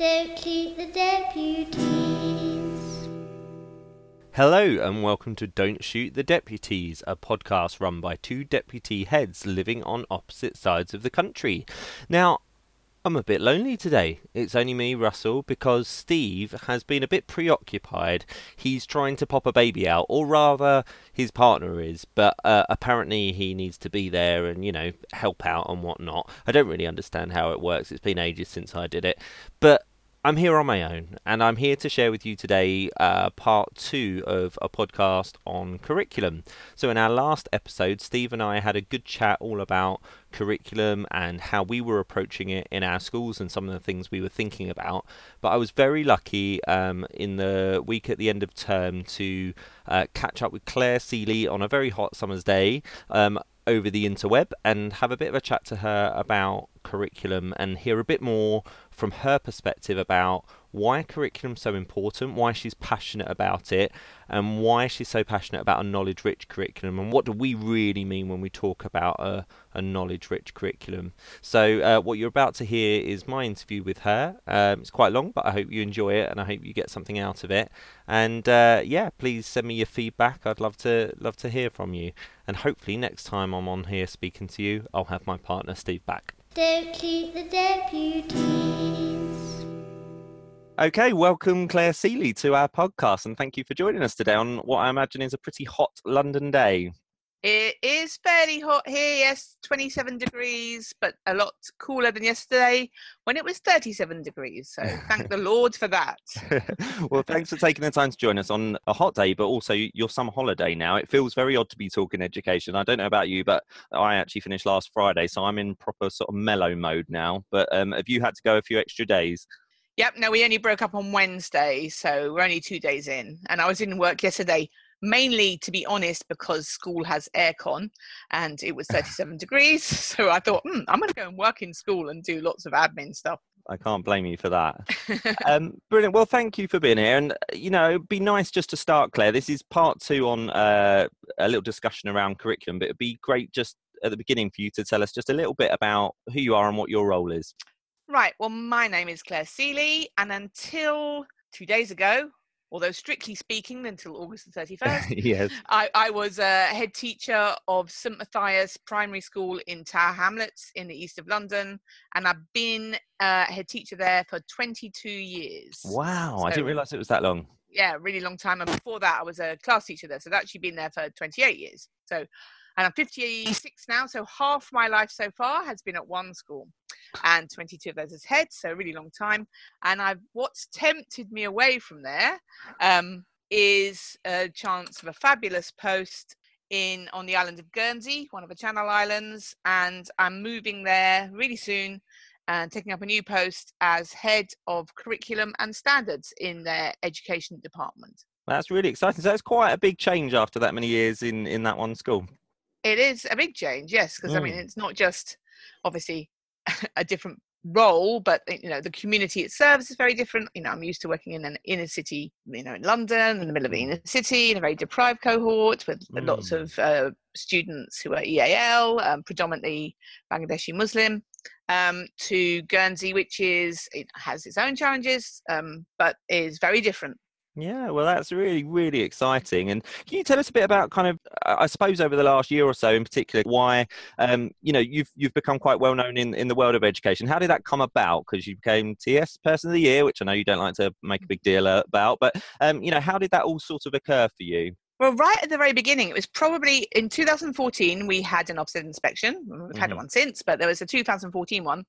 Don't the deputies. Hello and welcome to Don't Shoot the Deputies, a podcast run by two deputy heads living on opposite sides of the country. Now, I'm a bit lonely today. It's only me, Russell, because Steve has been a bit preoccupied. He's trying to pop a baby out, or rather, his partner is, but uh, apparently he needs to be there and, you know, help out and whatnot. I don't really understand how it works. It's been ages since I did it. But I'm here on my own, and I'm here to share with you today uh, part two of a podcast on curriculum. So, in our last episode, Steve and I had a good chat all about curriculum and how we were approaching it in our schools and some of the things we were thinking about. But I was very lucky um, in the week at the end of term to uh, catch up with Clare Sealy on a very hot summer's day. Um, over the interweb and have a bit of a chat to her about curriculum and hear a bit more from her perspective about why curriculum's so important, why she's passionate about it, and why she's so passionate about a knowledge rich curriculum, and what do we really mean when we talk about a, a knowledge rich curriculum. So, uh, what you're about to hear is my interview with her. Um, it's quite long, but I hope you enjoy it and I hope you get something out of it. And uh, yeah, please send me your feedback. I'd love to love to hear from you. And hopefully, next time I'm on here speaking to you, I'll have my partner Steve back. Don't shoot the deputies. Okay, welcome Clare Sealy to our podcast, and thank you for joining us today on what I imagine is a pretty hot London day. It is fairly hot here, yes, 27 degrees, but a lot cooler than yesterday when it was 37 degrees. So thank the Lord for that. well, thanks for taking the time to join us on a hot day, but also your summer holiday now. It feels very odd to be talking education. I don't know about you, but I actually finished last Friday, so I'm in proper sort of mellow mode now. But um, have you had to go a few extra days? Yep, no, we only broke up on Wednesday, so we're only two days in. And I was in work yesterday mainly to be honest because school has aircon and it was 37 degrees so i thought hmm, i'm going to go and work in school and do lots of admin stuff I can't blame you for that. um, brilliant. Well, thank you for being here. And, you know, it'd be nice just to start, Clare. This is part two on uh, a little discussion around curriculum, but it'd be great just at the beginning for you to tell us just a little bit about who you are and what your role is. right well my name is clare sealy and until two days ago although strictly speaking until august the 31st yes. I, I was a head teacher of St Matthias Primary School in Tower Hamlets in the east of London, and I've been a head teacher there for 22 years. Wow, I didn't realise it was that long. Yeah, really long time. And before that, I was a class teacher there, so I've actually been there for 28 years. So, and I'm 56 now, so half my life so far has been at one school, and 22 of those as head, so a really long time. And I've what's tempted me away from there um, is a chance of a fabulous post in on the island of Guernsey, one of the Channel Islands, and I'm moving there really soon and taking up a new post as head of curriculum and standards in their education department. That's really exciting. So it's quite a big change after that many years in, in that one school. It is a big change, yes, because I mean Mm. it's not just obviously a different role, but you know the community it serves is very different. You know, I'm used to working in an inner city, you know, in London, in the middle of the inner city, in a very deprived cohort with lots Mm. of uh, students who are EAL, um, predominantly Bangladeshi Muslim, um, to Guernsey, which is it has its own challenges, um, but is very different. Yeah, well, that's really, really exciting. And can you tell us a bit about kind of, uh, I suppose, over the last year or so, in particular, why, um, you know, you've you've become quite well known in in the world of education. How did that come about? Because you became TES Person of the Year, which I know you don't like to make a big deal about, but um, you know, how did that all sort of occur for you? Well, right at the very beginning, it was probably in 2014 we had an Ofsted inspection. We've had Mhm. it one since, but there was a 2014 one.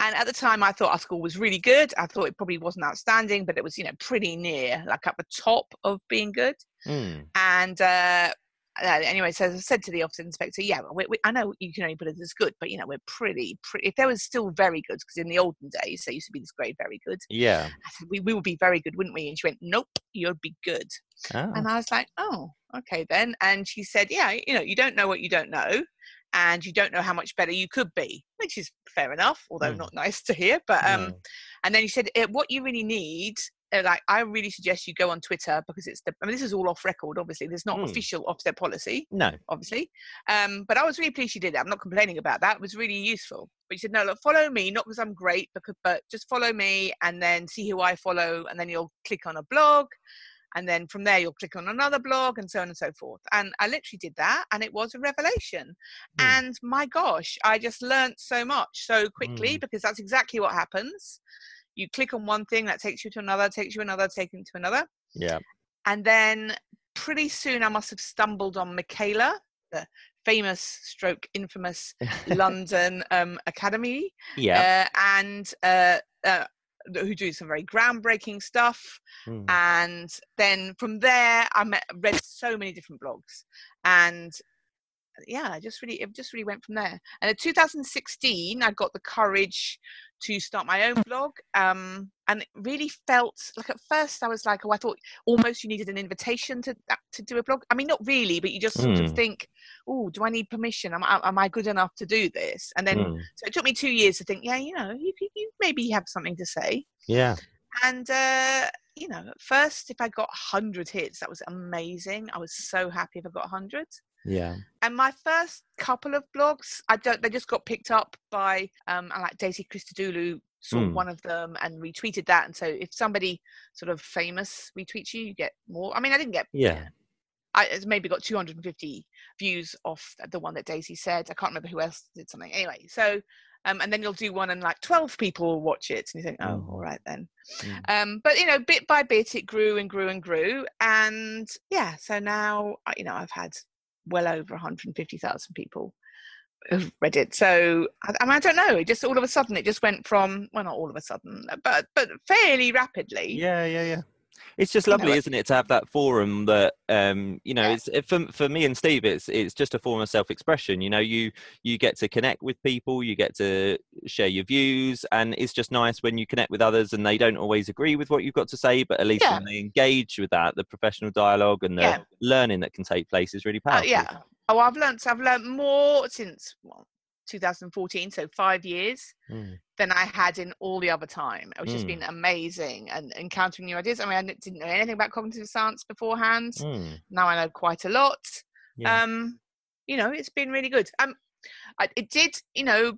And at the time, I thought our school was really good. I thought it probably wasn't outstanding, but it was, you know, pretty near, like at the top of being good. Hmm. And uh, uh, anyway, so I said to the Ofsted inspector, yeah, we, we, I know you can only put it as good, but you know, we're pretty, pretty. If there was still very good, because in the olden days there used to be this grade very good. Yeah. I said, we, we would be very good, wouldn't we? And she went, nope, you'd be good. Ah. And I was like, oh, okay then. And she said, yeah, you know, you don't know what you don't know, and you don't know how much better you could be, which is fair enough, although Mm. not nice to hear. But um, No. and then he said, eh, what you really need uh, like I really suggest you go on Twitter because it's the. I mean, this is all off record. Obviously, there's not Mm. official Ofsted policy. No. Obviously, um, but I was really pleased you did that. I'm not complaining about that. It was really useful. But you said no, look, follow me, not because I'm great, because but just follow me and then see who I follow, and then you'll click on a blog, and then from there you'll click on another blog, and so on and so forth. And I literally did that, and it was a revelation. Mm. And my gosh, I just learnt so much so quickly Mm. because that's exactly what happens. You click on one thing that takes you to another, takes you another, taking you to another. Yeah. And then pretty soon I must have stumbled on Michaela, the famous stroke infamous London um, Academy, Yeah. uh, and uh, uh, who do some very groundbreaking stuff. Mm. And then from there, I met, read so many different blogs, and yeah, I just really it just really went from there. And in 2016, I got the courage to start my own blog, um, and it really felt like at first I was like, oh, I thought almost you needed an invitation to uh, to do a blog. I mean, not really, but you just sort of Mm. think, oh, do I need permission? Am I am I good enough to do this? And then Mm. so it took me two years to think, yeah, you know, you, you- you maybe have something to say. Yeah. And uh, you know, at first, if I got hundred hits, that was amazing. I was so happy if I got hundred. Yeah. And my first couple of blogs, I don't. They just got picked up by um, like Daisy Christodoulou saw Mm. one of them and retweeted that. And so if somebody sort of famous retweets you, you get more. I mean, I didn't get. Yeah. I maybe got 250 views off the one that Daisy said. I can't remember who else did something. Anyway, so um, and then you'll do one and like 12 people will watch it, and you think, oh, Mm. all right then. Mm. Um, but you know, bit by bit, it grew and grew and grew, and yeah. So now, you know, I've had well over 150,000 people who've read it. So I, I mean, I don't know. It just all of a sudden, it just went from well, not all of a sudden, but but fairly rapidly. Yeah, yeah, yeah. It's just You know, lovely, isn't it, to have that forum that um, you know, Yeah. it's it, for for me and Steve, it's it's just a form of self-expression. You know, you you get to connect with people, you get to share your views, and it's just nice when you connect with others and they don't always agree with what you've got to say, but at least Yeah. when they engage with that, the professional dialogue and the Yeah. learning that can take place is really Uh, powerful. yeah. Oh, I've learned. I've learned more since well, 2014, so five years. Mm. than I had in all the other time. Just Mm. been amazing and encountering new ideas. I mean, I didn't know anything about cognitive science beforehand. Mm. Now I know quite a lot. Yeah. Um, you know, it's been really good. Um, I, it did. You know,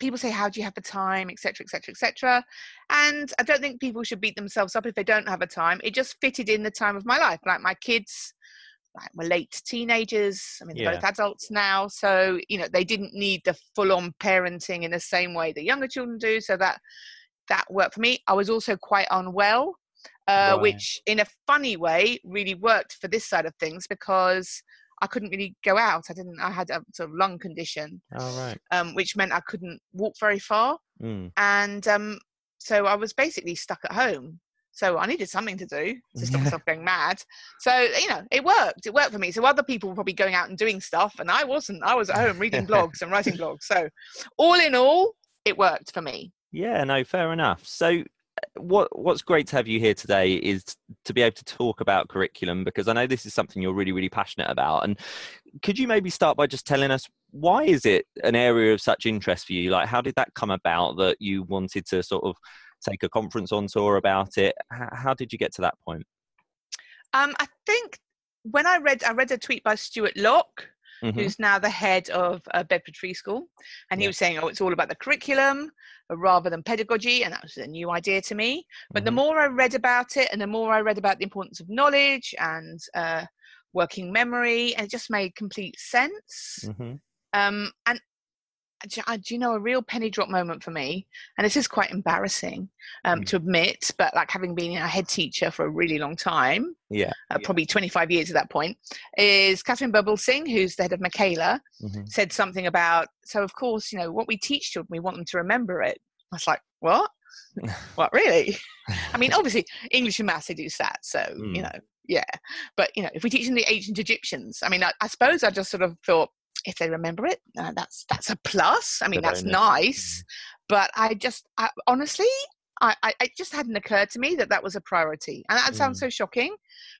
people say, "How do you have the time?" Etc. Etc. Etc. And I don't think people should beat themselves up if they don't have a time. It just fitted in the time of my life. Like my kids. Like were late teenagers. I mean, they're Yeah. both adults now, so you know they didn't need the full-on parenting in the same way that younger children do. So that that worked for me. I was also quite unwell, uh, Right. which in a funny way really worked for this side of things because I couldn't really go out. I didn't. I had a sort of lung condition, All right. um, which meant I couldn't walk very far, Mm. and um, so I was basically stuck at home. So I needed something to do to stop myself going mad. So you know, it worked. It worked for me. So other people were probably going out and doing stuff, and I wasn't. I was at home reading blogs and writing blogs. So all in all, it worked for me. Yeah, no, fair enough. So, uh, what what's great to have you here today is to be able to talk about curriculum because I know this is something you're really really passionate about. And could you maybe start by just telling us why is it an area of such interest for you? Like, how did that come about that you wanted to sort of take a conference on tour about it? How did you get to that point? Um, I think when I read, I read a tweet by Stuart Lock, Mhm. who's now the head of uh, Bedford Free School, and he Yeah. was saying, "Oh, it's all about the curriculum uh, rather than pedagogy," and that was a new idea to me. But the Mhm. more I read about it, and the more I read about the importance of knowledge and uh, working memory, and it just made complete sense. Mhm. Um, and do you- know a real penny drop moment for me? And this is quite embarrassing um, Mm. to admit, but like having been a head teacher for a really long time, Yeah. uh, probably 25 years at that point, is Katharine Birbalsingh, who's the head of Michaela, Mhm. said something about, so of course, you know, what we teach children, we want them to remember it. I was like, what? what, really? I mean, obviously, English and maths, they do that so, Mm. you know, yeah. But, you know, if we teach them the ancient Egyptians, I mean, I, I suppose I just sort of thought, if they remember it, uh, that's that's a plus. I mean, that's nice. But I just, I, honestly, I, I, it just hadn't occurred to me that that was a priority. And that sounds Mm. so shocking,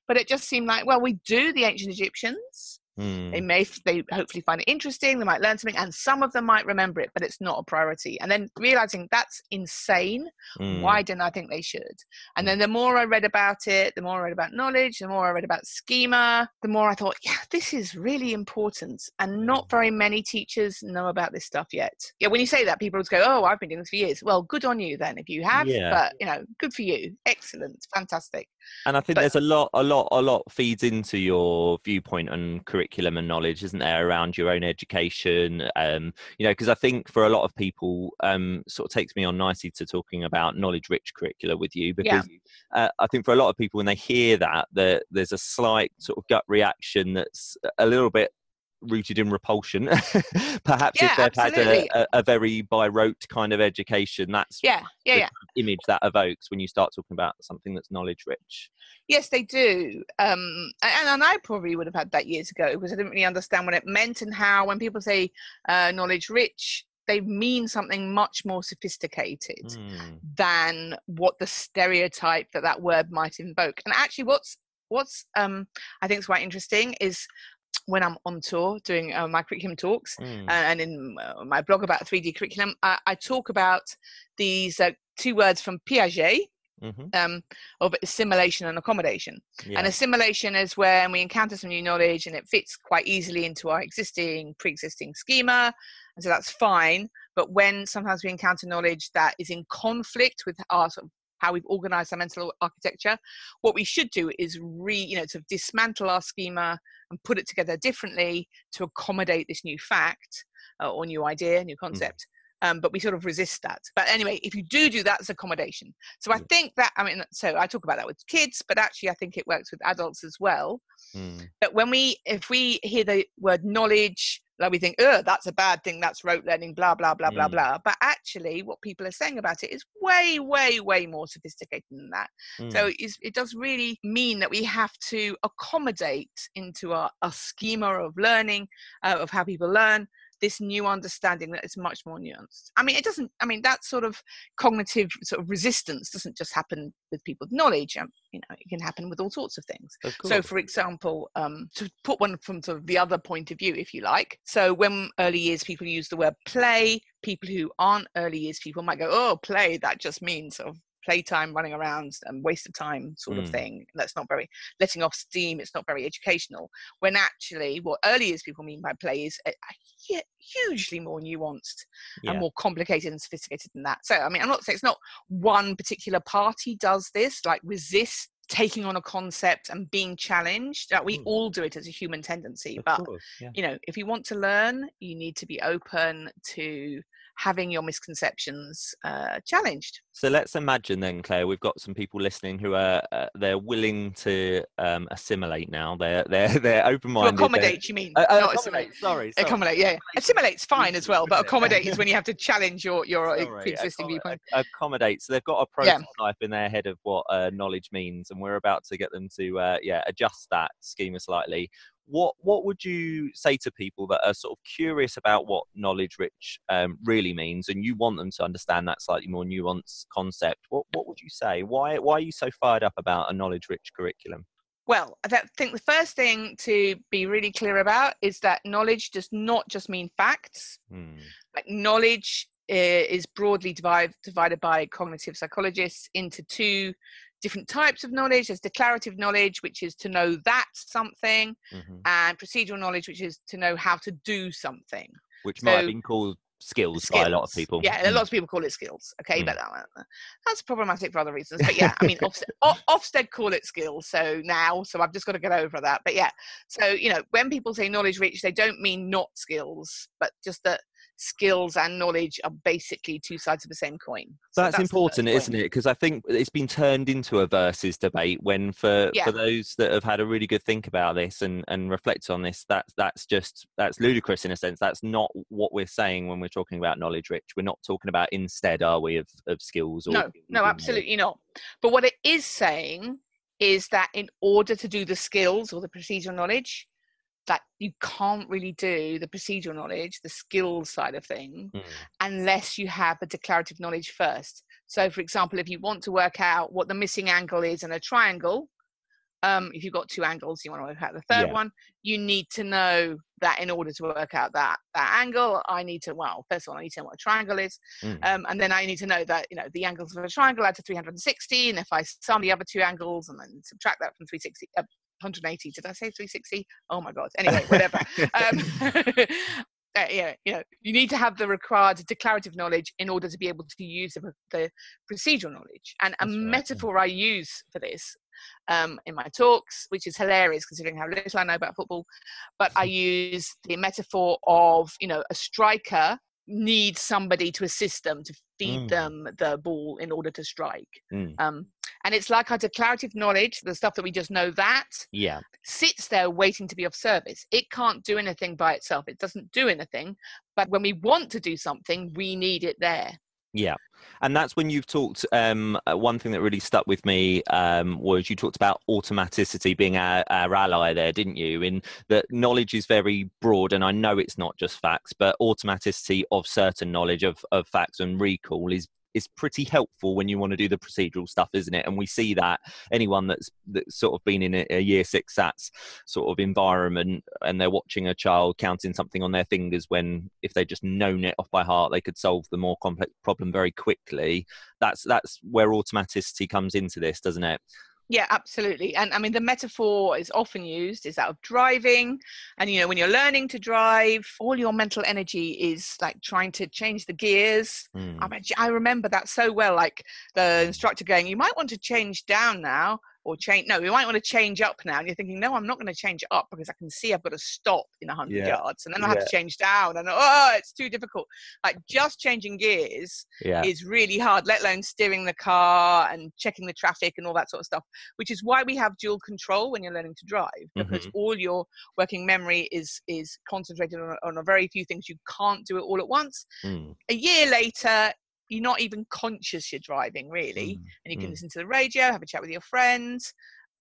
but it just seemed like, well, we do the ancient Egyptians. Mm. They may they hopefully find it interesting. They might learn something, and some of them might remember it, but it's not a priority. And then realizing that's insane. Mm. Why didn't I think they should? And then the more I read about it, the more I read about knowledge, the more I read about schema, the more I thought, yeah, this is really important. And not very many teachers know about this stuff yet. Yeah, when you say that, people would go, oh, I've been doing this for years. Well, good on you then if you have. Yeah. But you know, good for you. Excellent, fantastic. And I think But- there's a lot, a lot, a lot feeds into your viewpoint on curriculum and knowledge, isn't there, around your own education? Um, you know, because I think for a lot of people, um, sort of takes me on nicely to talking about knowledge-rich curricula with you, because uh, I think for a lot of people when they hear that, that there's a slight sort of gut reaction that's a little bit rooted in repulsion. Perhaps Yeah, if they've absolutely. had a, a, a very by rote kind of education, that's Yeah, yeah, the yeah. image that evokes when you start talking about something that's knowledge-rich. Yes, they do. Um, and, and I probably would have had that years ago because I didn't really understand what it meant and how when people say uh, knowledge rich, they mean something much more sophisticated Mm. than what the stereotype that that word might invoke. And actually, what's what's um, I think is quite interesting is when I'm on tour doing uh, my curriculum talks Mm. uh, and in uh, my blog about 3D curriculum, I, I talk about these uh, two words from Piaget Mhm. um, of assimilation and accommodation. Yeah. And assimilation is when we encounter some new knowledge and it fits quite easily into our existing, pre existing schema. And so that's fine. But when sometimes we encounter knowledge that is in conflict with our sort of how we've organized our mental architecture, what we should do is re, you know, sort of dismantle our schema and put it together differently to accommodate this new fact uh, or new idea, new concept. Um, but we sort of resist that. But anyway, if you do do that it's accommodation, so I Mm. think that I mean, so I talk about that with kids, but actually I think it works with adults as well. Mm. That when we, if we hear the word knowledge, like we think, oh, that's a bad thing, that's rote learning, blah blah blah blah Mm. blah. But actually, what people are saying about it is way, way, way more sophisticated than that. So Mm. it's, it does really mean that we have to accommodate into our, our schema of learning, uh, of how people learn, this new understanding that is much more nuanced. I mean, it doesn't, I mean, that sort of cognitive sort of resistance doesn't just happen with people with knowledge. Um, you know, it can happen with all sorts of things. Of So, for example, um, to put one from sort of the other point of view, if you like. So, when early years people use the word play, people who aren't early years people might go, "Oh, play. That just means sort of playtime, running around, and waste of time, sort of Mm. thing." That's not very letting off steam. It's not very educational. When actually, what early years people mean by play is a, a hugely more nuanced yeah. and more complicated and sophisticated than that. So, I mean, I'm not saying it's not one particular party does this, like resist taking on a concept and being challenged. Like we Mm. all do it as a human tendency. Of But, course, yeah. you know, if you want to learn, you need to be open to having your misconceptions uh, challenged. So let's imagine then, Clare, we've got some people listening who are uh, they're willing to um, assimilate now. They're they're they're open-minded. they're- accommodate, you mean? Uh, uh, not accommodate. Sorry, sorry. Accommodate, yeah. yeah. Assimilate's fine as well, but accommodate is when you have to challenge your your Sorry, pre-existing accom- viewpoint. Accommodate. So they've got a Yeah. prototype in their head of what uh, knowledge means, and we're about to get them to uh, yeah adjust that schema slightly. What what would you say to people that are sort of curious about what knowledge rich um, really means, and you want them to understand that slightly more nuanced concept? What what would you say? Why why are you so fired up about a knowledge rich curriculum? Well, I think the first thing to be really clear about is that knowledge does not just mean facts. Hmm. Like knowledge is broadly divide, divided by cognitive psychologists into two different types of knowledge. There's declarative knowledge, which is to know that something, Mhm. and procedural knowledge, which is to know how to do something. Which might have been called skills, by a lot of people. Yeah, Mm. a lot of people call it skills. Okay, Mm. but uh, that's problematic for other reasons. But yeah, I mean, Ofsted, Ofsted call it skills. So now, so I've just got to get over that. But yeah, so you know, when people say knowledge rich, they don't mean not skills, but just that skills and knowledge are basically two sides of the same coin. So that's, the important, isn't it? Because I think it's been turned into a versus debate. When for Yeah. for those that have had a really good think about this and and reflect on this, that's that's just that's ludicrous in a sense. That's not what we're saying when we're talking about knowledge rich. We're not talking about instead, are we, of of skills? Or No, no, absolutely not. But what it is saying is that in order to do the skills or the procedural knowledge, that you can't really do the procedural knowledge, the skills side of things, Mm. unless you have a declarative knowledge first. So, for example, if you want to work out what the missing angle is in a triangle, Um, if you've got two angles, you want to work out the third Yeah. one. You need to know that in order to work out that that angle, I need to well, first of all, I need to know what a triangle is, Mm. um, and then I need to know that you know the angles of a triangle add to 360, and if I sum the other two angles and then subtract that from 360, uh, 180. Did I say 360? Oh my god. Anyway, whatever. um, uh, yeah, you know, you need to have the required declarative knowledge in order to be able to use the, the procedural knowledge. And a right, yeah. metaphor I use for this um, in my talks, which is hilarious considering how little I know about football, but I use the metaphor of, you know, a striker needs somebody to assist them to feed Mm. them the ball in order to strike. Mm. Um, and it's like our declarative knowledge, the stuff that we just know that, Yeah. sits there waiting to be of service. It can't do anything by itself. It doesn't do anything. But when we want to do something, we need it there. Yeah, and that's when you've talked. Um, uh, one thing that really stuck with me um, was you talked about automaticity being our, our ally there, didn't you? In that knowledge is very broad, and I know it's not just facts, but automaticity of certain knowledge of, of facts and recall is is pretty helpful when you want to do the procedural stuff, isn't it? And we see that anyone that's that's sort of been in a, a year six SATs sort of environment and they're watching a child counting something on their fingers when if they just known it off by heart they could solve the more complex problem very quickly that's that's where automaticity comes into this doesn't it Yeah, absolutely. And I mean, the metaphor is often used is that of driving. And, you know, when you're learning to drive, all your mental energy is like trying to change the gears. Mm, I, mean, I remember that so well. Like the instructor going, you might want to change down now or change. No, you might want to change up now. And you're thinking, no, I'm not going to change up because I can see I've got to stop in 100 Yeah. yards. And then I have Yeah. to change down. And oh, it's too difficult. Like just changing gears yeah is really hard, let alone steering the car and checking the traffic and all that sort of stuff, which is why we have dual control when you're learning to drive because all your working memory is is concentrated on, on a very few things. You can't do it all at once. Mm, A year later, you're not even conscious you're driving really, mm, and you can mm. listen to the radio, have a chat with your friends,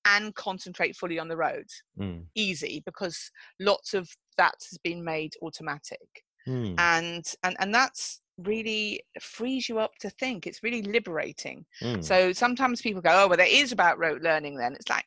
and concentrate fully on the road. mm, Easy because lots of that has been made automatic mm, and and and that's really frees you up to think it's really liberating mm. so sometimes people go oh well there is about rote learning then it's like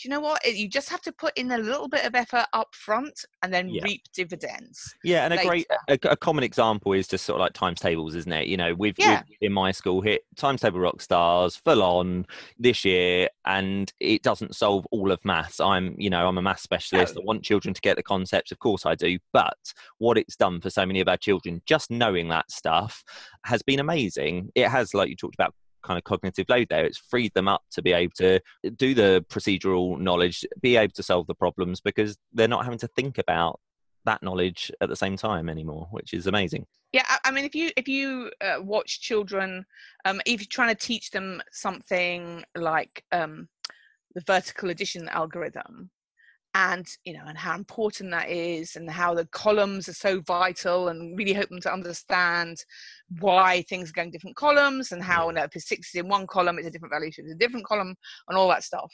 do you know what you just have to put in a little bit of effort up front and then Yeah. reap dividends Yeah, and a great, a, a common example is just sort of like times tables, isn't it? You know, we've, we've in my school hit times table rock stars full on this year, and it doesn't solve all of maths. I'm, you know, I'm a math specialist. No. I want children to get the concepts, of course I do. But what it's done for so many of our children, just knowing that stuff, has been amazing. It has, like you talked about. Kind of cognitive load there. It's freed them up to be able to do the procedural knowledge, be able to solve the problems because they're not having to think about that knowledge at the same time anymore, which is amazing. yeah i, mean if you if you uh, watch children um if you're trying to teach them something like um the vertical addition algorithm and you know and how important that is and how the columns are so vital and really hope them to understand why things are going different columns and how you know, if it's six is in one column it's a different value if it's a different column and all that stuff.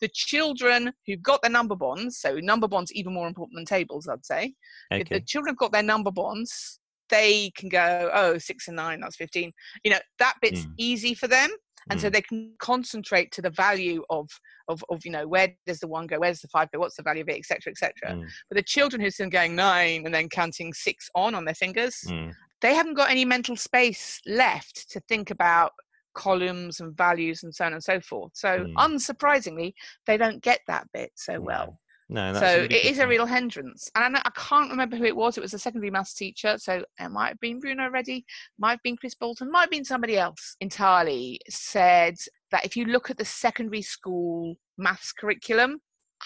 The children who've got their number bonds so number bonds even more important than tables i'd say. If the children have got their number bonds they can go oh six and nine that's 15 you know that bit's Mm. easy for them and so Mm. they can concentrate to the value of of of you know where does the one go where's the five go what's the value of it etc etc Mm, but the children who're still going nine and then counting six on on their fingers mm, they haven't got any mental space left to think about columns and values and so on and so forth. So Mm. unsurprisingly they don't get that bit so well No, that's so really it a real hindrance. And I, know, I can't remember who it was. It was a secondary maths teacher. So it might have been Bruno Reddy, might have been Chris Bolton, might have been somebody else entirely, said that if you look at the secondary school maths curriculum,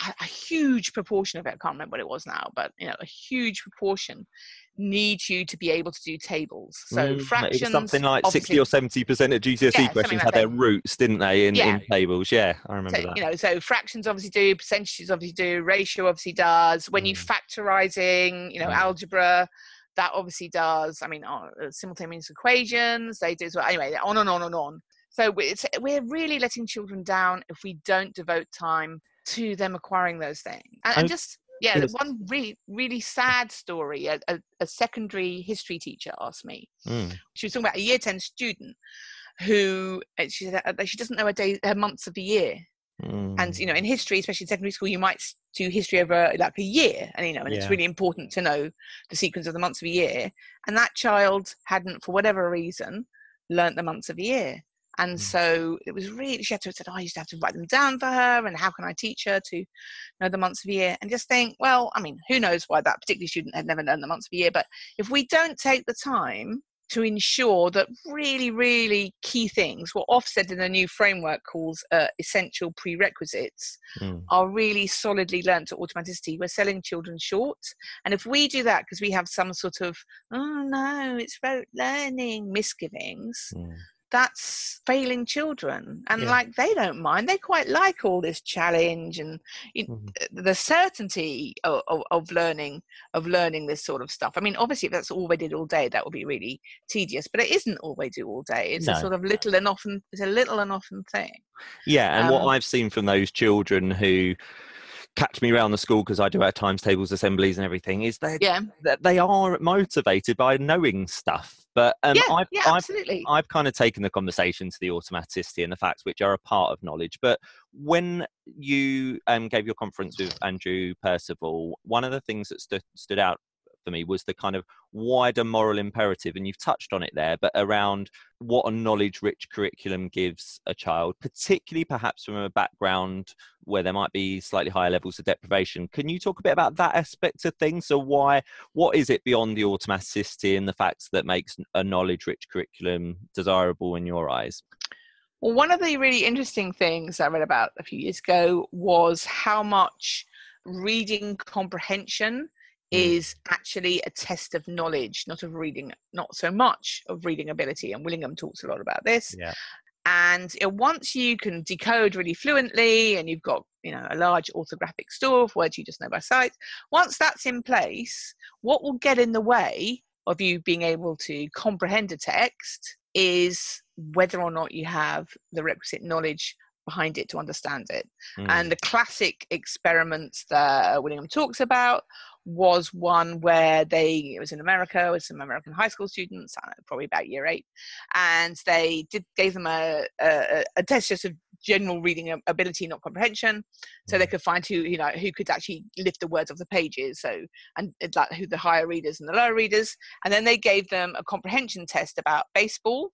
a, a huge proportion of it, I can't remember what it was now, but you know, a huge proportion needs you to be able to do tables. So Mm, fractions. something like 60 or 70 percent of GCSE Yeah, questions like had their roots, didn't they, in, Yeah. in tables? Yeah, I remember so, that. you know so fractions obviously do percentages obviously do ratio obviously does when you Mm. factorizing you know Mm. algebra that obviously does i mean uh, simultaneous equations they do as well anyway on and on and on so we're really letting children down if we don't devote time to them acquiring those things and, and just yeah yes. one really really sad story a, a, a secondary history teacher asked me Mm, she was talking about a year 10 student who uh, she said uh, she doesn't know her days her months of the year Mm. And you know, in history, especially in secondary school, you might do history over like a year, and you know, and Yeah. it's really important to know the sequence of the months of a year. And that child hadn't, for whatever reason, learnt the months of the year. And Mm. so it was really, she had to have said, oh, I used to have to write them down for her. And how can I teach her to know the months of the year? And just think, well, I mean, who knows why that particular student had never learned the months of the year. But if we don't take the time to ensure that really, really key things, what Ofsted in a new framework calls uh, essential prerequisites, Mm. are really solidly learnt to automaticity. We're selling children short. And if we do that because we have some sort of, oh no, it's rote learning misgivings, Mm. That's failing children. And Yeah. like they don't mind, they quite like all this challenge and you- Mhm. the certainty of, of, of learning of learning this sort of stuff. I mean, obviously, if that's all they did all day, that would be really tedious. But it isn't all they do all day. It's No. a sort of little and often. It's a little and often thing. Yeah, and what Um, I've seen from those children who catch me around the school because I do our times tables, assemblies, and everything is they Yeah, that they are motivated by knowing stuff. But um, yeah, I've, yeah, I've absolutely. I've kind of taken the conversation to the automaticity and the facts which are a part of knowledge. But when you um, gave your conference with Andrew Percival, one of the things that stood stood out for me was the kind of wider moral imperative, and you've touched on it there, but around what a knowledge rich curriculum gives a child, particularly perhaps from a background where there might be slightly higher levels of deprivation. Can you talk a bit about that aspect of things? So, why, what is it beyond the automaticity and the facts that makes a knowledge rich curriculum desirable in your eyes? Well, one of the really interesting things I read about a few years ago was how much reading comprehension. Is actually a test of knowledge, not of reading, not so much of reading ability. And Willingham talks a lot about this. Yeah. And once you can decode really fluently and you've got you know a large orthographic store of words you just know by sight, once that's in place, what will get in the way of you being able to comprehend a text is whether or not you have the requisite knowledge behind it to understand it. Mm. And the classic experiments that Willingham talks about was one where they, it was in America with some American high school students, know, probably about year eight, and they did gave them a, a, a test just of general reading ability, not comprehension, so they could find who you know who could actually lift the words off the pages. So and like who the higher readers and the lower readers, and then they gave them a comprehension test about baseball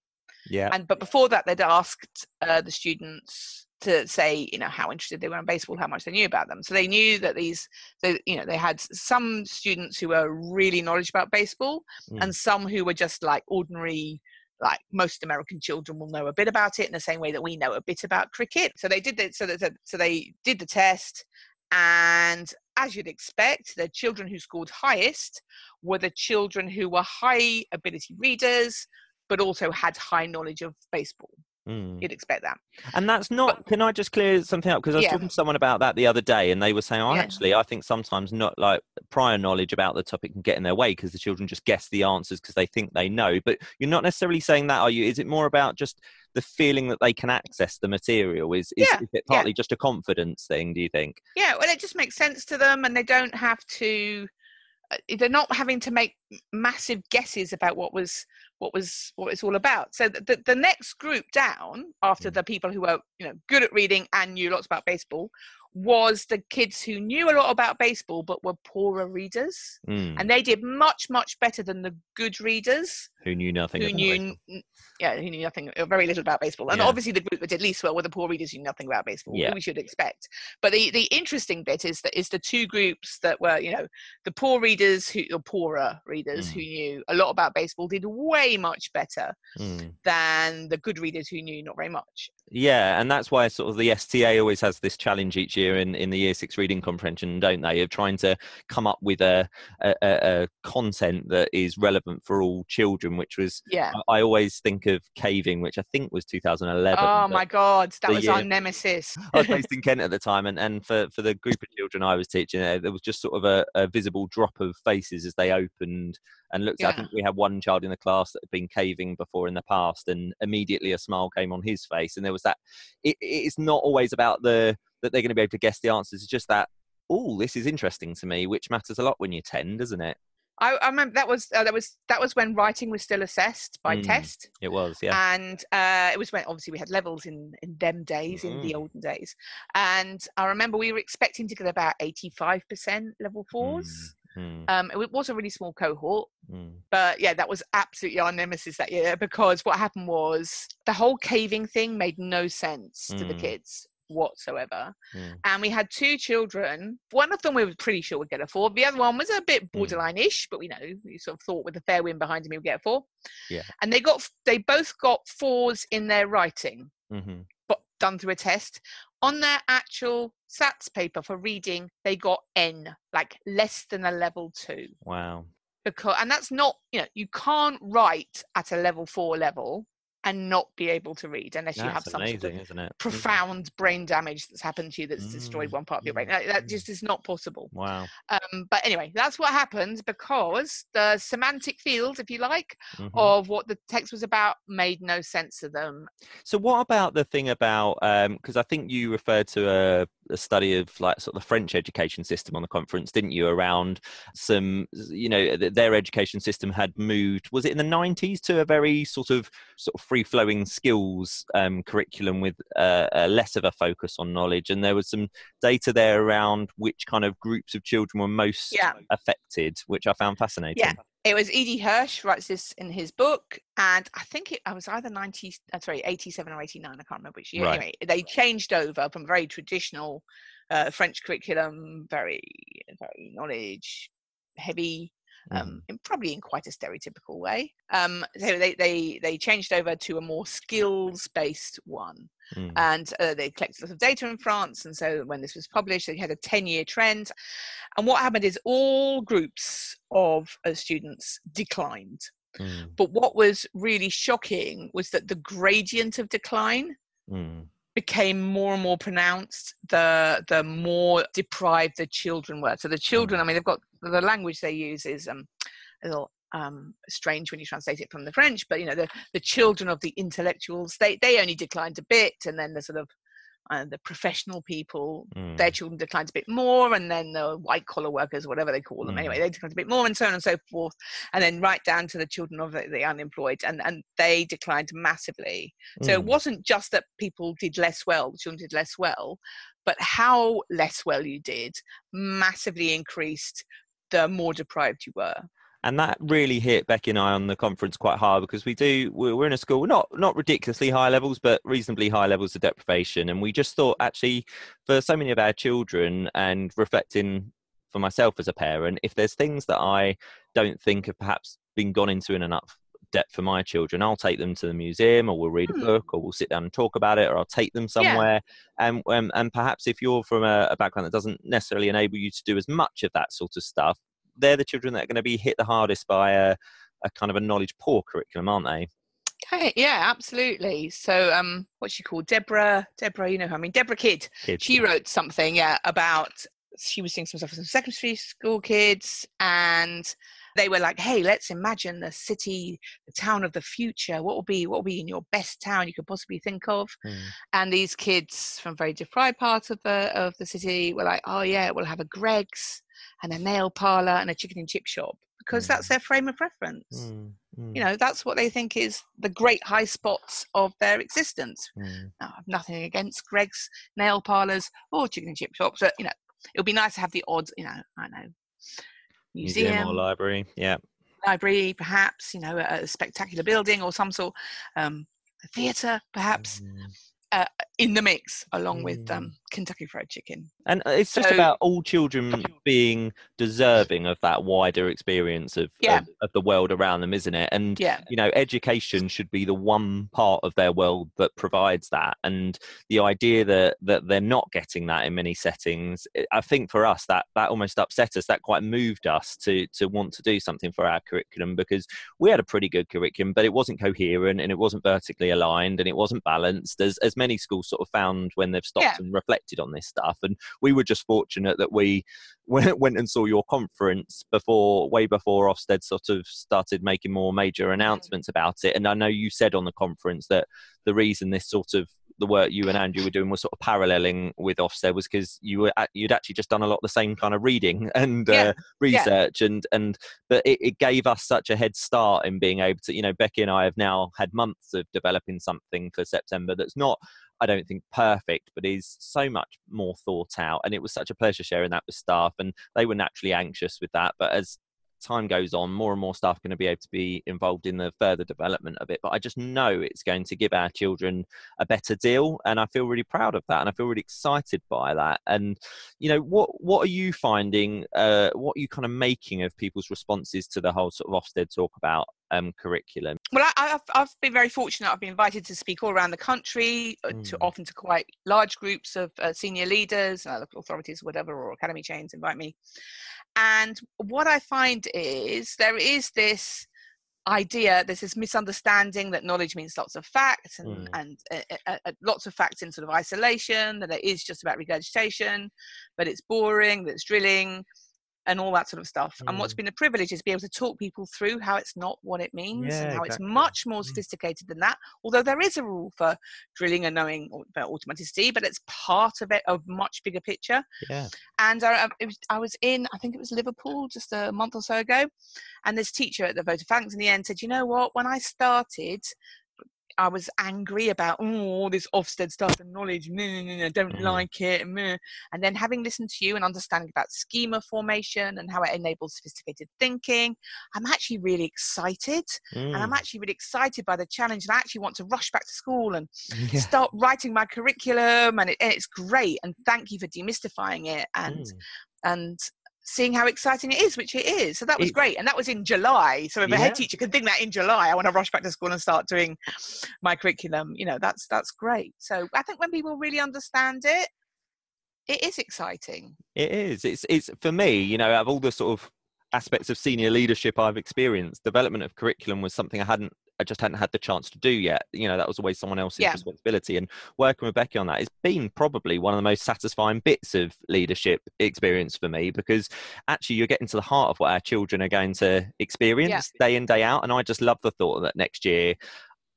yeah. and but before that they'd asked uh, the students to say you know how interested they were in baseball how much they knew about them so they knew that these so you know they had some students who were really knowledgeable about baseball Mm. and some who were just like ordinary like most american children will know a bit about it in the same way that we know a bit about cricket so they did that so that so they did the test and as you'd expect the children who scored highest were the children who were high ability readers but also had high knowledge of baseball. Mm. You'd expect that. And that's not. Can I just clear something up? Because I was Yeah. talking to someone about that the other day, and they were saying, "Oh, Yeah. actually, I think sometimes not like prior knowledge about the topic can get in their way because the children just guess the answers because they think they know." But you're not necessarily saying that, are you? Is it more about just the feeling that they can access the material? Is is, Yeah, is it partly just a confidence thing? Do you think? Yeah, well, it just makes sense to them, and they don't have to. Uh, They're not having to make massive guesses about what was what was what it's all about. So the, the, the next group down after Mm. the people who were you know good at reading and knew lots about baseball was the kids who knew a lot about baseball but were poorer readers, Mm. and they did much much better than the good readers Who knew nothing? who about knew baseball. yeah who knew nothing uh, very little about baseball and Yeah. obviously the group that did least well were the poor readers who knew nothing about baseball Yeah. who we should expect but the the interesting bit is that is the two groups that were you know the poor readers who or poorer readers Mm. who knew a lot about baseball did way much better Mm. than the good readers who knew not very much Yeah, and that's why sort of the STA always has this challenge each year in, in the year six reading comprehension, don't they? Of trying to come up with a, a, a content that is relevant for all children, which was yeah I- I always think of caving, which I think was 2011. oh my god that was our nemesis I was based in Kent at the time, and, and for, for the group of children I was teaching, uh, there was just sort of a, a visible drop of faces as they opened and looked. I Yeah. think we had one child in the class that had been caving before in the past, and immediately a smile came on his face. And there was that. It, it's not always about the that they're going to be able to guess the answers. It's just that. Oh, this is interesting to me, which matters a lot when you're ten, doesn't it? I, I remember that was uh, that was that was when writing was still assessed by Mm. test, It was, yeah. and uh, it was when obviously we had levels in in them days, in the Mhm. olden days. And I remember we were expecting to get about eighty five percent level fours. Mm, Um, it was a really small cohort, mm, but yeah, that was absolutely our nemesis that year because what happened was the whole caving thing made no sense to the Mm. kids whatsoever. mm. And we had two children. One of them we were pretty sure would get a four. The other one was a bit Mm. borderline-ish, but we know we sort of thought with a fair wind behind him he would get a four. Yeah. And they got they both got fours in their writing, hmm but done through a test. On their actual SATs paper for reading, they got N, like less than a level two Wow. because and that's not you know you can't write at a level four level and not be able to read unless you have That's some sort of? Mm. profound brain damage that's happened to you that's destroyed Mm, one part of your brain mm, that, mm. just is not possible Wow. um, but anyway that's what happened because the semantic field if you like Mhm. of what the text was about made no sense to them So, what about the thing about? Because I think you referred to a, a study of like sort of the French education system on the conference, didn't you? Around some, you know, th- their education system had moved. Was it in the nineties to a very sort of sort of free flowing skills um, curriculum with uh, uh, less of a focus on knowledge, and there was some data there around which kind of groups of children were most Yeah. affected, which I found fascinating. Yeah. it was E.D. Hirsch writes this in his book, and I think it I was either ninety, uh, sorry, eighty-seven or eighty-nine. I can't remember which year. Right. Anyway, they changed over from very traditional uh, French curriculum, very very knowledge heavy. Um, in, probably in quite a stereotypical way. Um, so they they they changed over to a more skills-based one Mm. and uh, they collected lots of data in France. And so when this was published, they had a 10 year trend. And what happened is all groups of uh, students declined. Mm. But what was really shocking was that the gradient of decline Mm. became more and more pronounced the the more deprived the children were so the children i mean they've got the language they use is um a little um strange when you translate it from the french but you know the the children of the intellectuals they they only declined a bit and then the sort of uh, the professional people Mm. their children declined a bit more and then the white collar workers whatever they call them Mm. anyway they declined a bit more and so on and so forth and then right down to the children of the, the unemployed and and they declined massively so it Mm. wasn't just that people did less well, the children did less well, but how less well you did massively increased the more deprived you were. and that really hit Becky and I on the conference quite hard because we do we're in a school not not ridiculously high levels but reasonably high levels of deprivation and we just thought actually for so many of our children and reflecting for myself as a parent if there's things that I don't think have perhaps been gone into in enough depth for my children I'll take them to the museum or we'll read a Hmm. book or we'll sit down and talk about it or I'll take them somewhere and um, and perhaps if you're from a, a background that doesn't necessarily enable you to do as much of that sort of stuff they're the children that are going to be hit the hardest by a, a kind of a knowledge poor curriculum, aren't they? Okay, yeah, absolutely. So, um, what's she called? Debra. Debra, you know her. I mean, Debra Kidd. Kids. She wrote something, yeah, about she was doing some stuff with some secondary school kids, and they were like, "Hey, let's imagine the city, the town of the future. What will be, what will be in your best town you could possibly think of?" Mm. and these kids from very deprived parts of the of the city were like, "Oh yeah, we'll have a Greggs and a nail parlor and a chicken and chip shop," because that's Mm. their frame of reference. Mm, mm, You know, that's what they think is the great high spots of their existence. mm. Now, I've nothing against Greggs nail parlors or chicken and chip shops, but you know, it would be nice to have the odds. you know, I know, museum, Museum or library, yeah. library, perhaps, you know, a, a spectacular building or some sort, um, a theatre, perhaps Mm. in the mix along with Mm. um, Kentucky Fried Chicken. And uh, it's just So- about all children being deserving of that wider experience of, Yeah. of, of the world around them, isn't it? And Yeah, you know, education should be the one part of their world that provides that. And the idea that that they're not getting that in many settings, I- I think for us that that almost upset us. That quite moved us to to want to do something for our curriculum because we had a pretty good curriculum, but it wasn't coherent and it wasn't vertically aligned and it wasn't balanced, as as many schools sort of found when they've stopped Yeah. and reflected on this stuff. And we were just fortunate that we went, went and saw your conference before, way before Ofsted sort of started making more major announcements about it. And I know you said on the conference that the reason this sort of the work you and Andrew were doing was sort of paralleling with Ofsted was because you were at, you'd actually just done a lot of the same kind of reading and Yeah, uh, research and and but it, it gave us such a head start in being able to you know Becky and I have now had months of developing something for September that's not I don't think perfect, but is so much more thought out. And it was such a pleasure sharing that with staff, and they were naturally anxious with that. But as time goes on, more and more staff are going to be able to be involved in the further development of it. But I just know it's going to give our children a better deal, and I feel really proud of that, and I feel really excited by that. And you know, what what are you finding? Uh, what are you kind of making of people's responses to the whole sort of Ofsted talk about um, curriculum? Well, I, I've, I've been very fortunate. I've been invited to speak all around the country, uh, to Mm. often to quite large groups of uh, senior leaders, uh, local authorities, whatever, or academy chains invite me. And what I find is there is this idea, there's this misunderstanding that knowledge means lots of facts and, Mm. and uh, uh, uh, lots of facts in sort of isolation, that it is just about regurgitation, but it's boring, that it's drilling, and all that sort of stuff. And what's been a privilege is be able to talk people through how it's not what it means Yeah, and how exactly. it's much more Mm. sophisticated than that. Although there is a rule for drilling and knowing about automaticity, but it's part of it, a much bigger picture. Yeah. And I, it was, I was in, I think it was Liverpool just a month or so ago, and this teacher at the vote of thanks in the end said, "You know what? When I started." I was angry about "Oh, all this Ofsted stuff and knowledge. meh, I don't Mhm. like it. meh." And then having listened to you and understanding about schema formation and how it enables sophisticated thinking, I'm actually really excited. And I'm Mm. actually really excited by the challenge. And I actually want to rush back to school and Yeah. start writing my curriculum. And, it, and it's great. And thank you for demystifying it and Mm. and seeing how exciting it is, which it is. So that was It's- great. And that was in July. So if a Yeah. head teacher can think that in July, I want to rush back to school and start doing my curriculum, you know, that's that's great. So I think when people really understand it, it is exciting. It is. It's it's for me, you know, out of all the sort of aspects of senior leadership I've experienced, development of curriculum was something I hadn't I just hadn't had the chance to do yet. You know, that was always someone else's Yeah. responsibility. And working with Becky on that, it's been probably one of the most satisfying bits of leadership experience for me because actually you're getting to the heart of what our children are going to experience day in, day out. And I just love the thought that next year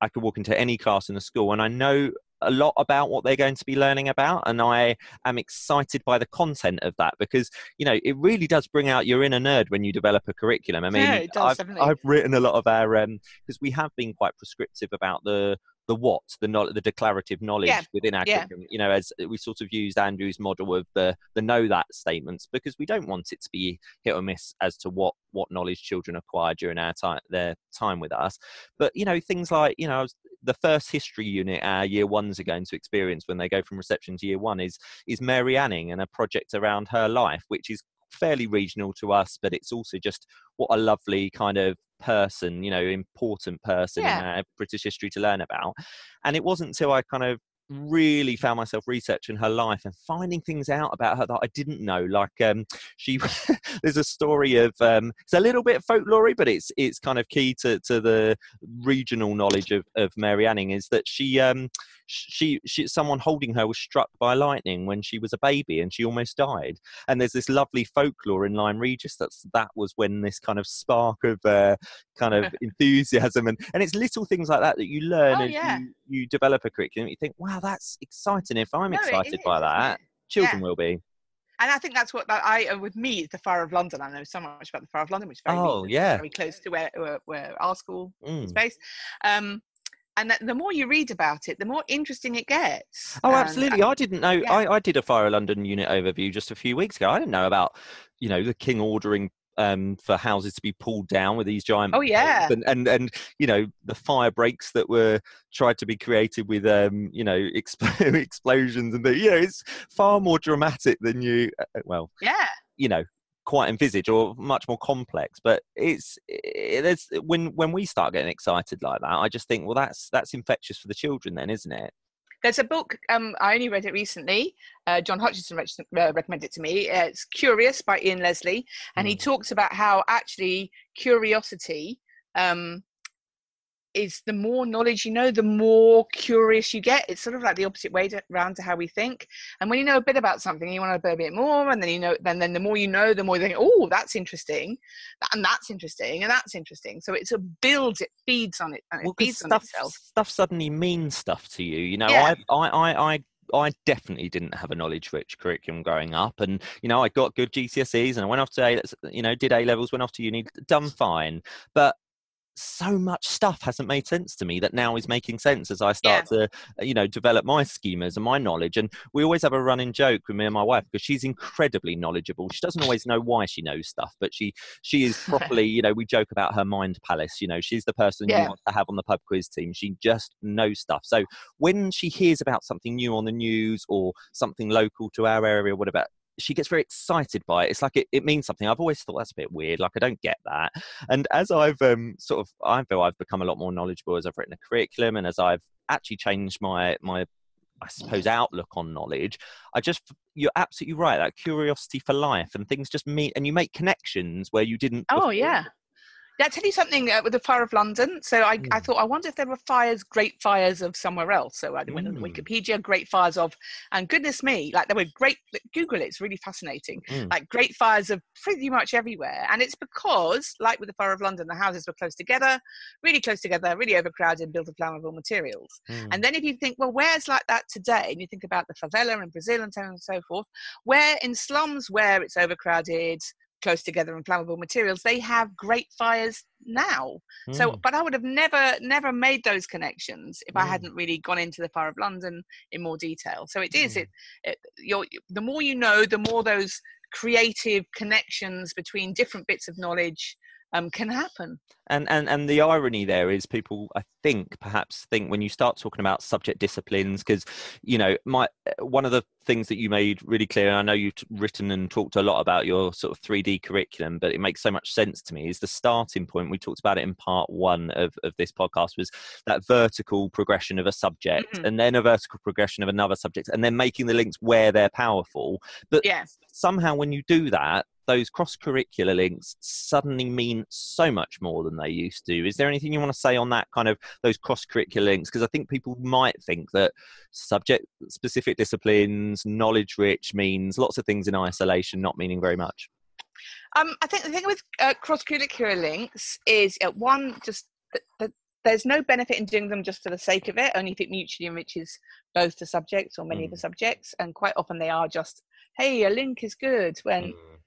I could walk into any class in the school and I know a lot about what they're going to be learning about and I am excited by the content of that because you know it really does bring out your inner nerd when you develop a curriculum. I mean Yeah, does, I've, definitely. I've written a lot of our um because we have been quite prescriptive about the the what the knowledge the declarative knowledge Yeah, within our yeah. curriculum you know as we sort of used Andrew's model of the the know that statements because we don't want it to be hit or miss as to what what knowledge children acquire during our time their time with us but you know things like you know I was- the first history unit our year ones are going to experience when they go from reception to year one is is Mary Anning and a project around her life which is fairly regional to us but it's also just what a lovely kind of person you know important person in Yeah. our british history to learn about and it wasn't until i kind of really found myself researching her life and finding things out about her that I didn't know. Like um, she, there's a story of um, it's a little bit folklore, but it's it's kind of key to, to the regional knowledge of, of Mary Anning is that she um, she she someone holding her was struck by lightning when she was a baby and she almost died. And there's this lovely folklore in Lyme Regis that's that was when this kind of spark of uh, kind of enthusiasm and and it's little things like that that you learn Oh, as yeah. you, you develop a curriculum. You think, wow, that's exciting. If I'm No, excited by that, children Yeah. will be. And I think that's what that I uh, with me the Fire of London. I know so much about the Fire of London, which is very Oh, recent, yeah. very close to where where, where our school Mm. is based. Um, and that the more you read about it, the more interesting it gets. Oh, And absolutely. I didn't know. yeah. I, I did a Fire of London unit overview just a few weeks ago. I didn't know about, you know, the king ordering um, for houses to be pulled down with these giant. Oh, yeah. And, and and you know the fire breaks that were tried to be created with um you know expl- explosions and the, you know it's far more dramatic than you uh, well yeah, you know quite envisage or much more complex but it's it, there's when when we start getting excited like that i just think well that's that's infectious for the children then isn't it there's a book. Um, I only read it recently. Uh, John Hutchinson rec- uh, recommended it to me. Uh, it's Curious by Ian Leslie, and he Mm. talks about how actually curiosity um, is the more knowledge you know, the more curious you get. It's sort of like the opposite way to, around to how we think. And when you know a bit about something, you want to know a bit more, and then you know, then then the more you know, the more you think, oh, that's interesting, and that's interesting, and that's interesting. So it's a builds, it feeds on it, and it Well, feeds on stuff itself. stuff suddenly means stuff to you. You know, Yeah. I, I, I, I I definitely didn't have a knowledge-rich curriculum growing up, and you know, I got good GCSEs, and I went off to A, you know, did A levels, went off to uni, done fine, but so much stuff hasn't made sense to me that now is making sense as I start to, uh, you know, develop my schemas and my knowledge. And we always have a running joke with me and my wife because she's incredibly knowledgeable. She doesn't always know why she knows stuff, but she she is properly, you know, we joke about her mind palace. You know, she's the person you want to have on the pub quiz team. She just knows stuff. So when she hears about something new on the news or something local to our area, whatever, she gets very excited by it. It's like it, it means something. I've always thought that's a bit weird. Like I don't get that. And as I've um, sort of, I feel I've become a lot more knowledgeable as I've written a curriculum and as I've actually changed my my I suppose outlook on knowledge. I just you're absolutely right. That curiosity for life and things just meet and you make connections where you didn't. Oh before. yeah. I'll tell you something uh, with the fire of London. So I, I Mm. thought, I wonder if there were fires, great fires of somewhere else. So I went on Mm. Wikipedia, great fires of, and goodness me, like there were great, Google it, it's really fascinating. Mm. Like great fires of pretty much everywhere. And it's because, like with the fire of London, the houses were close together, really close together, really overcrowded, built of flammable materials. Mm. And then if you think, well, where's like that today? And you think about the favela in Brazil and so on and so forth, where in slums where it's overcrowded, close together and flammable materials, they have great fires now. So, Mm. but I would have never, never made those connections if I Mm. hadn't really gone into the fire of London in more detail. So it is Mm. it, it you're, the more you know, the more those creative connections between different bits of knowledge um, can happen. and and and the irony there is people i think perhaps think when you start talking about subject disciplines because you know my uh, one of the things that you made really clear and i know you've written and talked a lot about your sort of 3d curriculum but it makes so much sense to me is the starting point we talked about it in part one of, of this podcast was that vertical progression of a subject Mhm. and then a vertical progression of another subject and then making the links where they're powerful but Yeah. somehow when you do that those cross curricular links suddenly mean so much more than they used to. Is there anything you want to say on that kind of those cross curricular links? Because i think people might think that subject specific disciplines knowledge rich means lots of things in isolation not meaning very much. Um, I think the thing with uh, cross curricular links is uh, one, just th- th- there's no benefit in doing them just for the sake of it, only if it mutually enriches both the subjects or many of the subjects. And quite often they are just, hey, a link is good when Mm.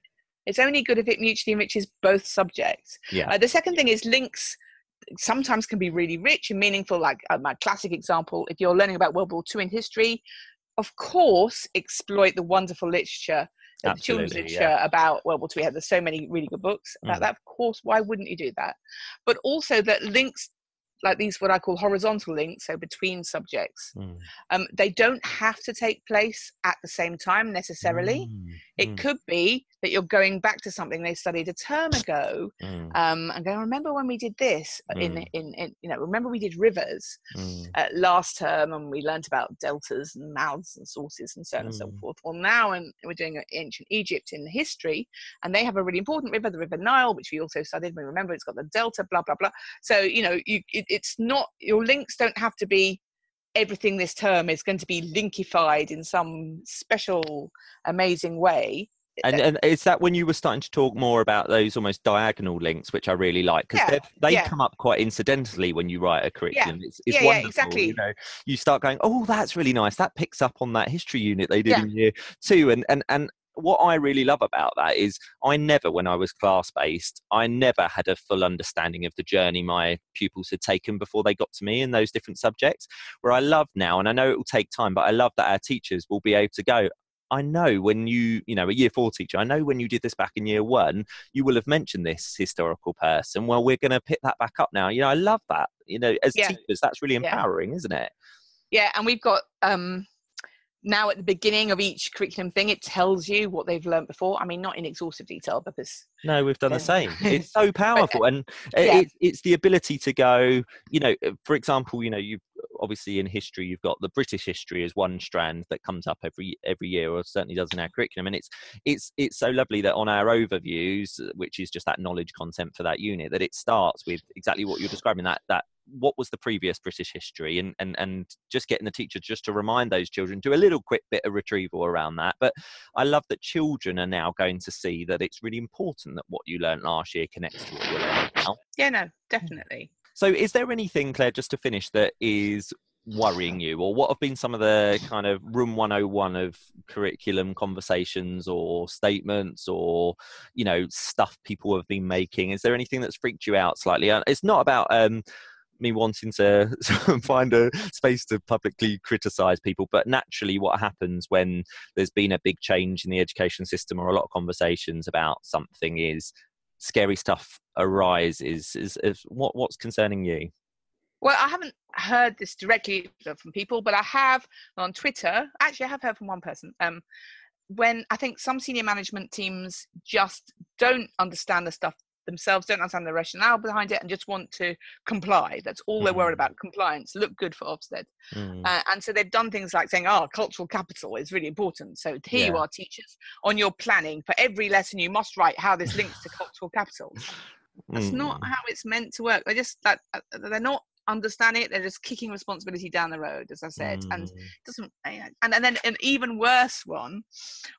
It's only good if it mutually enriches both subjects. yeah Uh, the second thing is links sometimes can be really rich and meaningful. Like uh, my classic example, if you're learning about World War II in history, of course, exploit the wonderful literature, uh, the children's literature yeah. about World War II. We there's so many really good books about Mhm. that. Of course, why wouldn't you do that? But also that links like these, what I call horizontal links, so between subjects, Mm. um, they don't have to take place at the same time necessarily. Mm, It mm, could be that you're going back to something they studied a term ago mm, um, and going, remember when we did this in, Mm. in, in, you know, remember we did rivers mm, uh, last term and we learnt about deltas and mouths and sources and so on and so forth. Well, now and we're doing ancient Egypt in history and they have a really important river, the River Nile, which we also studied. We remember it's got the delta, blah, blah, blah. So, you know, you, it, it's not, your links don't have to be everything this term is going to be linkified in some special, amazing way. and, and is that when you were starting to talk more about those almost diagonal links, which I really like because Yeah, they yeah. come up quite incidentally when you write a curriculum. It's, it's Yeah, yeah, wonderful. exactly. You know, you start going, oh, that's really nice. That picks up on that history unit they did Yeah. in year two, and and and. What I really love about that is I never, when I was class based, I never had a full understanding of the journey my pupils had taken before they got to me in those different subjects. Where I love now, and I know it will take time, but I love that our teachers will be able to go, I know when you, you know, a year four teacher, I know when you did this back in year one, you will have mentioned this historical person. Well, we're going to pick that back up now. You know, I love that. You know, as Yeah. teachers, that's really Yeah. empowering, isn't it? Yeah, and we've got um, now at the beginning of each curriculum thing, it tells you what they've learned before. I mean, not in exhaustive detail because No, we've done the same. It's so powerful, and uh, yeah. it, it's the ability to go. You know, uh, for example, you know, you've obviously in history you've got the British history as one strand that comes up every every year, or certainly does in our curriculum, and it's it's it's so lovely that on our overviews, which is just that knowledge content for that unit, that it starts with exactly what you're describing that that what was the previous British history, and and and just getting the teacher just to remind those children, do a little quick bit of retrieval around that. But I love that children are now going to see that it's really important that what you learned last year connects to what you're learning now. Yeah, no, definitely. So, is there anything, Clare, just to finish, that is worrying you, or what have been some of the kind of room 101 of curriculum conversations or statements or you know stuff people have been making? Is there anything that's freaked you out slightly? Uh, It's not about um, me wanting to find a space to publicly criticize people, but naturally, what happens when there's been a big change in the education system or a lot of conversations about something is scary stuff arises. Is, is what what's concerning you? Well, I haven't heard this directly from people, but I have on Twitter. Actually, I have heard from one person. Um, when I think some senior management teams just don't understand the stuff themselves, don't understand the rationale behind it, and just want to comply. That's all they're worried Mm. about: compliance, look good for Ofsted. Mm, Uh, and so they've done things like saying, "Oh, cultural capital is really important." So here you are, teachers, on your planning for every lesson, you must write how this links to cultural capital. That's not mm. how it's meant to work. They just that uh, they're not understanding it. They're just kicking responsibility down the road, as I said, and Mm. doesn't and and then an even worse one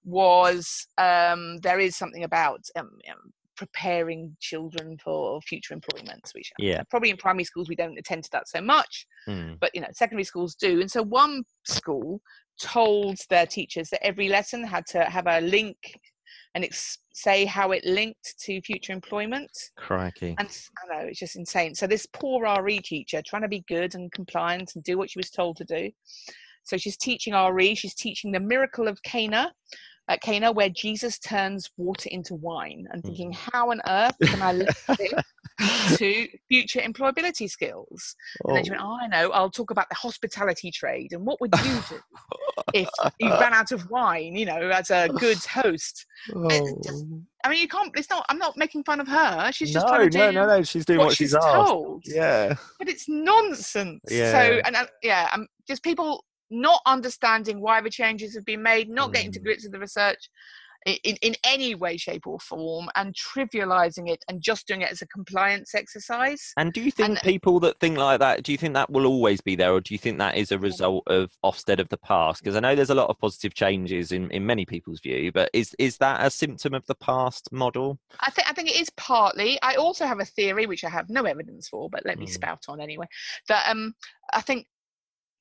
was um, there is something about um, um, preparing children for future employment, which Yeah. probably in primary schools we don't attend to that so much, Mm. but you know secondary schools do. And so one school told their teachers that every lesson had to have a link and ex- say how it linked to future employment. Crikey. And I know it's just insane. So this poor RE teacher trying to be good and compliant and do what she was told to do. So she's teaching RE. She's teaching the miracle of Cana, at Cana, where Jesus turns water into wine, and thinking, how on earth can I link to future employability skills? And then she went, oh, I know. I'll talk about the hospitality trade and what would you do if you ran out of wine? You know, as a good host. Oh. just- I mean, you can't. It's not. I'm not making fun of her. She's just no, trying to no, do no, no. She's doing what, what, she's, she's asked. told. Yeah. But it's nonsense. Yeah. So, and uh, yeah, um, just people not understanding why the changes have been made, not getting to Mm. grips with the research in, in any way, shape, or form, and trivializing it and just doing it as a compliance exercise. And do you think And- people that think like that, do you think that will always be there, or do you think that is a result of Ofsted of the past? Because I know there's a lot of positive changes in, in many people's view, but is is that a symptom of the past model? I think I think it is partly. I also have a theory which I have no evidence for, but let me Mm. spout on anyway. That um, I think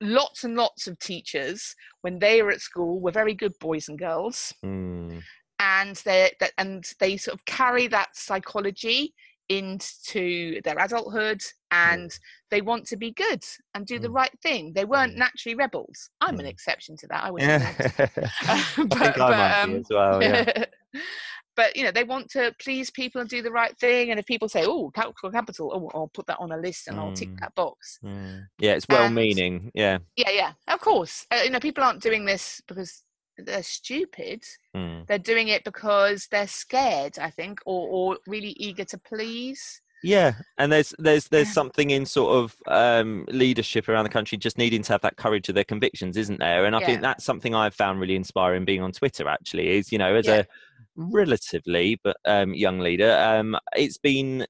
lots and lots of teachers, when they were at school, were very good boys and girls, Mm, and they and they sort of carry that psychology into their adulthood and they want to be good and do the Mm. right thing they weren't Mm. naturally rebels i'm an Mm. exception to that i was yeah. I think I might be as well. Yeah. but you know they want to please people and do the right thing and if people say oh cultural capital oh i'll put that on a list and i'll tick Mm. that box Mm. Yeah, it's well-meaning. Yeah. yeah yeah of course uh, you know people aren't doing this because they're stupid Mm. they're doing it because they're scared i think or, or really eager to please Yeah, and there's there's there's Yeah. something in sort of um, leadership around the country just needing to have that courage of their convictions, isn't there? And I think that's something I've found really inspiring being on Twitter. Actually, is you know as Yeah. a relatively but um, young leader, um, it's been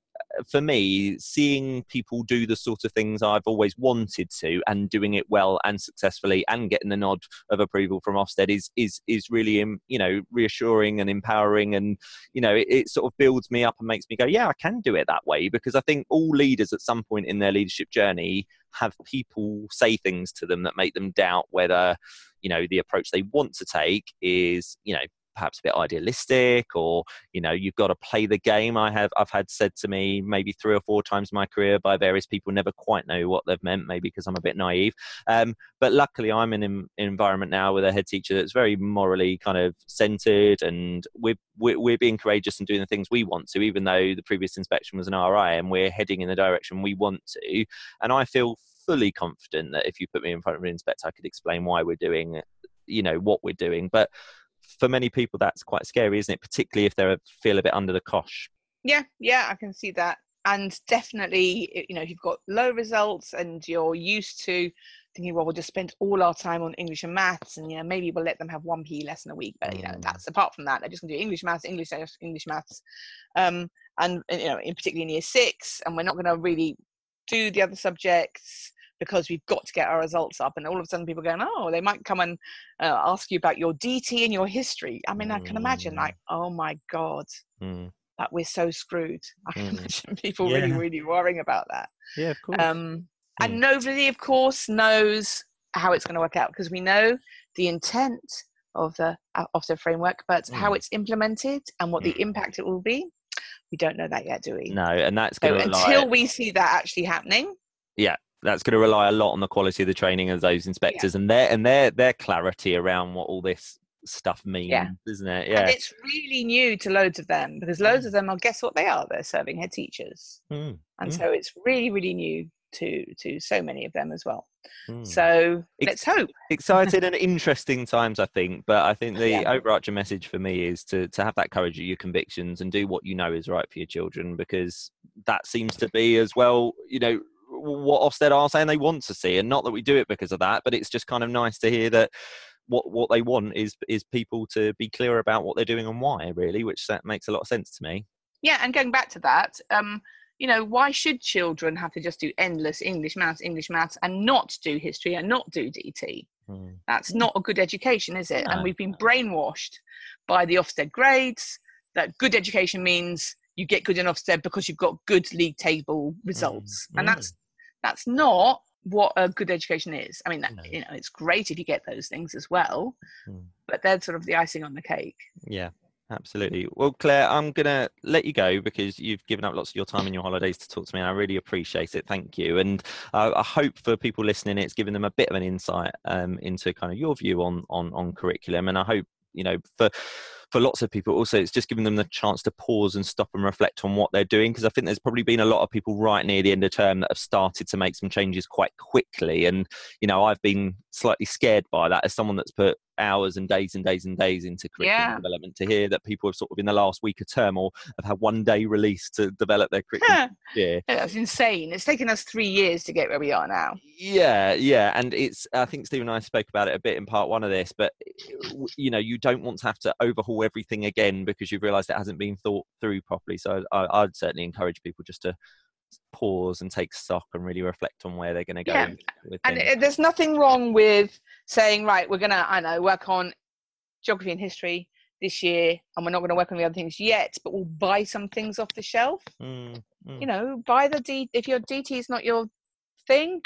for me seeing people do the sort of things I've always wanted to and doing it well and successfully and getting the nod of approval from Ofsted is is is really um, you know reassuring and empowering and you know it, it sort of builds me up and makes me go yeah i can do it that way because i think all leaders at some point in their leadership journey have people say things to them that make them doubt whether you know the approach they want to take is you know perhaps a bit idealistic or you know you've got to play the game i have i've had said to me maybe three or four times in my career by various people never quite know what they've meant maybe because i'm a bit naive. Um, but luckily i'm in an environment now with a head teacher that's very morally kind of centered and we're, we're, we're being courageous and doing the things we want to even though the previous inspection was an ri and we're heading in the direction we want to. And i feel fully confident that if you put me in front of an inspector i could explain why we're doing you know what we're doing. But for many people that's quite scary isn't it particularly if they feel a bit under the cosh Yeah, yeah, I can see that. And definitely, you know, if you've got low results and you're used to thinking, well, we'll just spend all our time on English and maths, and you know, maybe we'll let them have one PE lesson a week. But you know, Mm. that's apart from that, they're just going to do English maths, English English English maths, um, and and, you know, in particularly in year six, and we're not going to really do the other subjects because we've got to get our results up. And all of a sudden, people going, oh, they might come and uh, ask you about your DT and your history. I mean, I can imagine, Mm. like, oh my God, Mm. that we're so screwed. I can Mm. imagine people really, Yeah. really worrying about that. Yeah, of course. Um, Mm. and nobody, of course, knows how it's going to work out because we know the intent of the uh, of the framework, but how Mm. it's implemented and what the Mm. impact it will be, we don't know that yet, do we? no, and that's So going to rely. until we see that actually happening, that's going to rely a lot on the quality of the training of those inspectors and their and their their clarity around what all this stuff means, isn't it? Yeah. and it's really new to loads of them because loads of them are guess what they are? They're serving head teachers, Mm, and Mm. so it's really, really new to to so many of them as well. mm. So Ex- let's hope. exciting and interesting times i think but i think the Yeah. overarching message for me is to to have that courage of your convictions and do what you know is right for your children because that seems to be as well you know what Ofsted are saying they want to see and not that we do it because of that but it's just kind of nice to hear that what what they want is is people to be clear about what they're doing and why really which that makes a lot of sense to me Yeah, and going back to that, um, you know, why should children have to just do endless English, maths, English, maths, and not do history and not do DT? Mm. That's not a good education, is it? No. And we've been brainwashed by the Ofsted grades that good education means you get good in Ofsted because you've got good league table results, and mm. that's that's not what a good education is. I mean, that, No. you know, it's great if you get those things as well, Mm. but they're sort of the icing on the cake. Yeah, absolutely. Well, Clare, I'm going to let you go because you've given up lots of your time in your holidays to talk to me, and I really appreciate it. Thank you. And uh, I hope for people listening, it's given them a bit of an insight um, into kind of your view on on on curriculum. And I hope you know for for lots of people also it's just giving them the chance to pause and stop and reflect on what they're doing because i think there's probably been a lot of people right near the end of term that have started to make some changes quite quickly and you know i've been slightly scared by that as someone that's put hours and days and days and days into curriculum Yeah. development to hear that people have sort of in the last week of term or have had one day release to develop their curriculum yeah Yeah, That's insane. It's taken us three years to get where we are now. yeah yeah and it's i think steve and i spoke about it a bit in part one of this but you know you don't want to have to overhaul everything again because you've realized it hasn't been thought through properly so I, i'd certainly encourage people just to pause and take stock and really reflect on where they're going to go Yeah, And things. uh, there's nothing wrong with saying, right, we're going to, I know, work on geography and history this year, and we're not going to work on the other things yet, but we'll buy some things off the shelf. Mm, mm. You know, buy the D, if your DT is not your thing,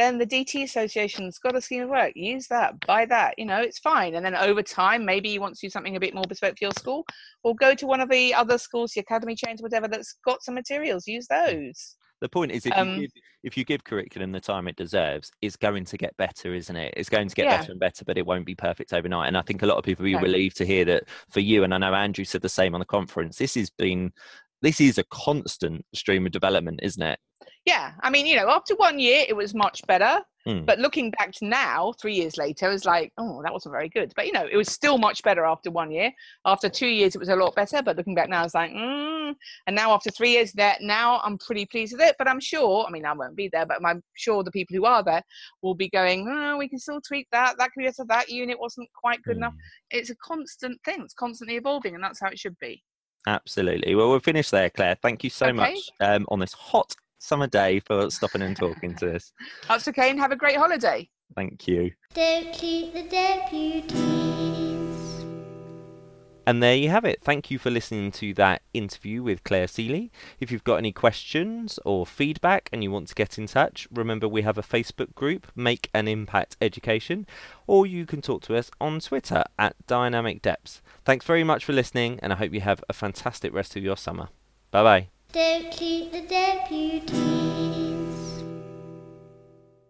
then the DT Association's got a scheme of work. Use that, buy that, you know, it's fine. And then over time, maybe you want to do something a bit more bespoke for your school, or go to one of the other schools, the academy chains, whatever, that's got some materials. Use those. The point is, if Um, you give, if you give curriculum the time it deserves, it's going to get better, isn't it? It's going to get Yeah. better and better, but it won't be perfect overnight. And I think a lot of people will be No. relieved to hear that for you. And I know Andrew said the same on the conference. This has been, this is a constant stream of development, isn't it? Yeah, I mean, you know, after one year, it was much better. Mm. But looking back to now, three years later, it's like, oh, that wasn't very good. But you know, it was still much better after one year. After two years, it was a lot better. But looking back now, it's like, mm. and now after three years, that now I'm pretty pleased with it. But I'm sure, I mean, I won't be there, but I'm sure the people who are there will be going, oh, we can still tweak that. That could be better. That unit wasn't quite good enough. Mm. It's a constant thing. It's constantly evolving, and that's how it should be. Absolutely. Well, we'll finish there, Clare. Thank you so Okay. much um, on this hot summer day for stopping and talking to us. That's okay, and have a great holiday. Thank you. Don't shoot the deputies. And there you have it. Thank you for listening to that interview with Clare Sealy. If you've got any questions or feedback and you want to get in touch, remember we have a Facebook group, Make an Impact Education, or you can talk to us on Twitter at Dynamic Depths. Thanks very much for listening, and I hope you have a fantastic rest of your summer. Bye bye. Don't shoot the deputies.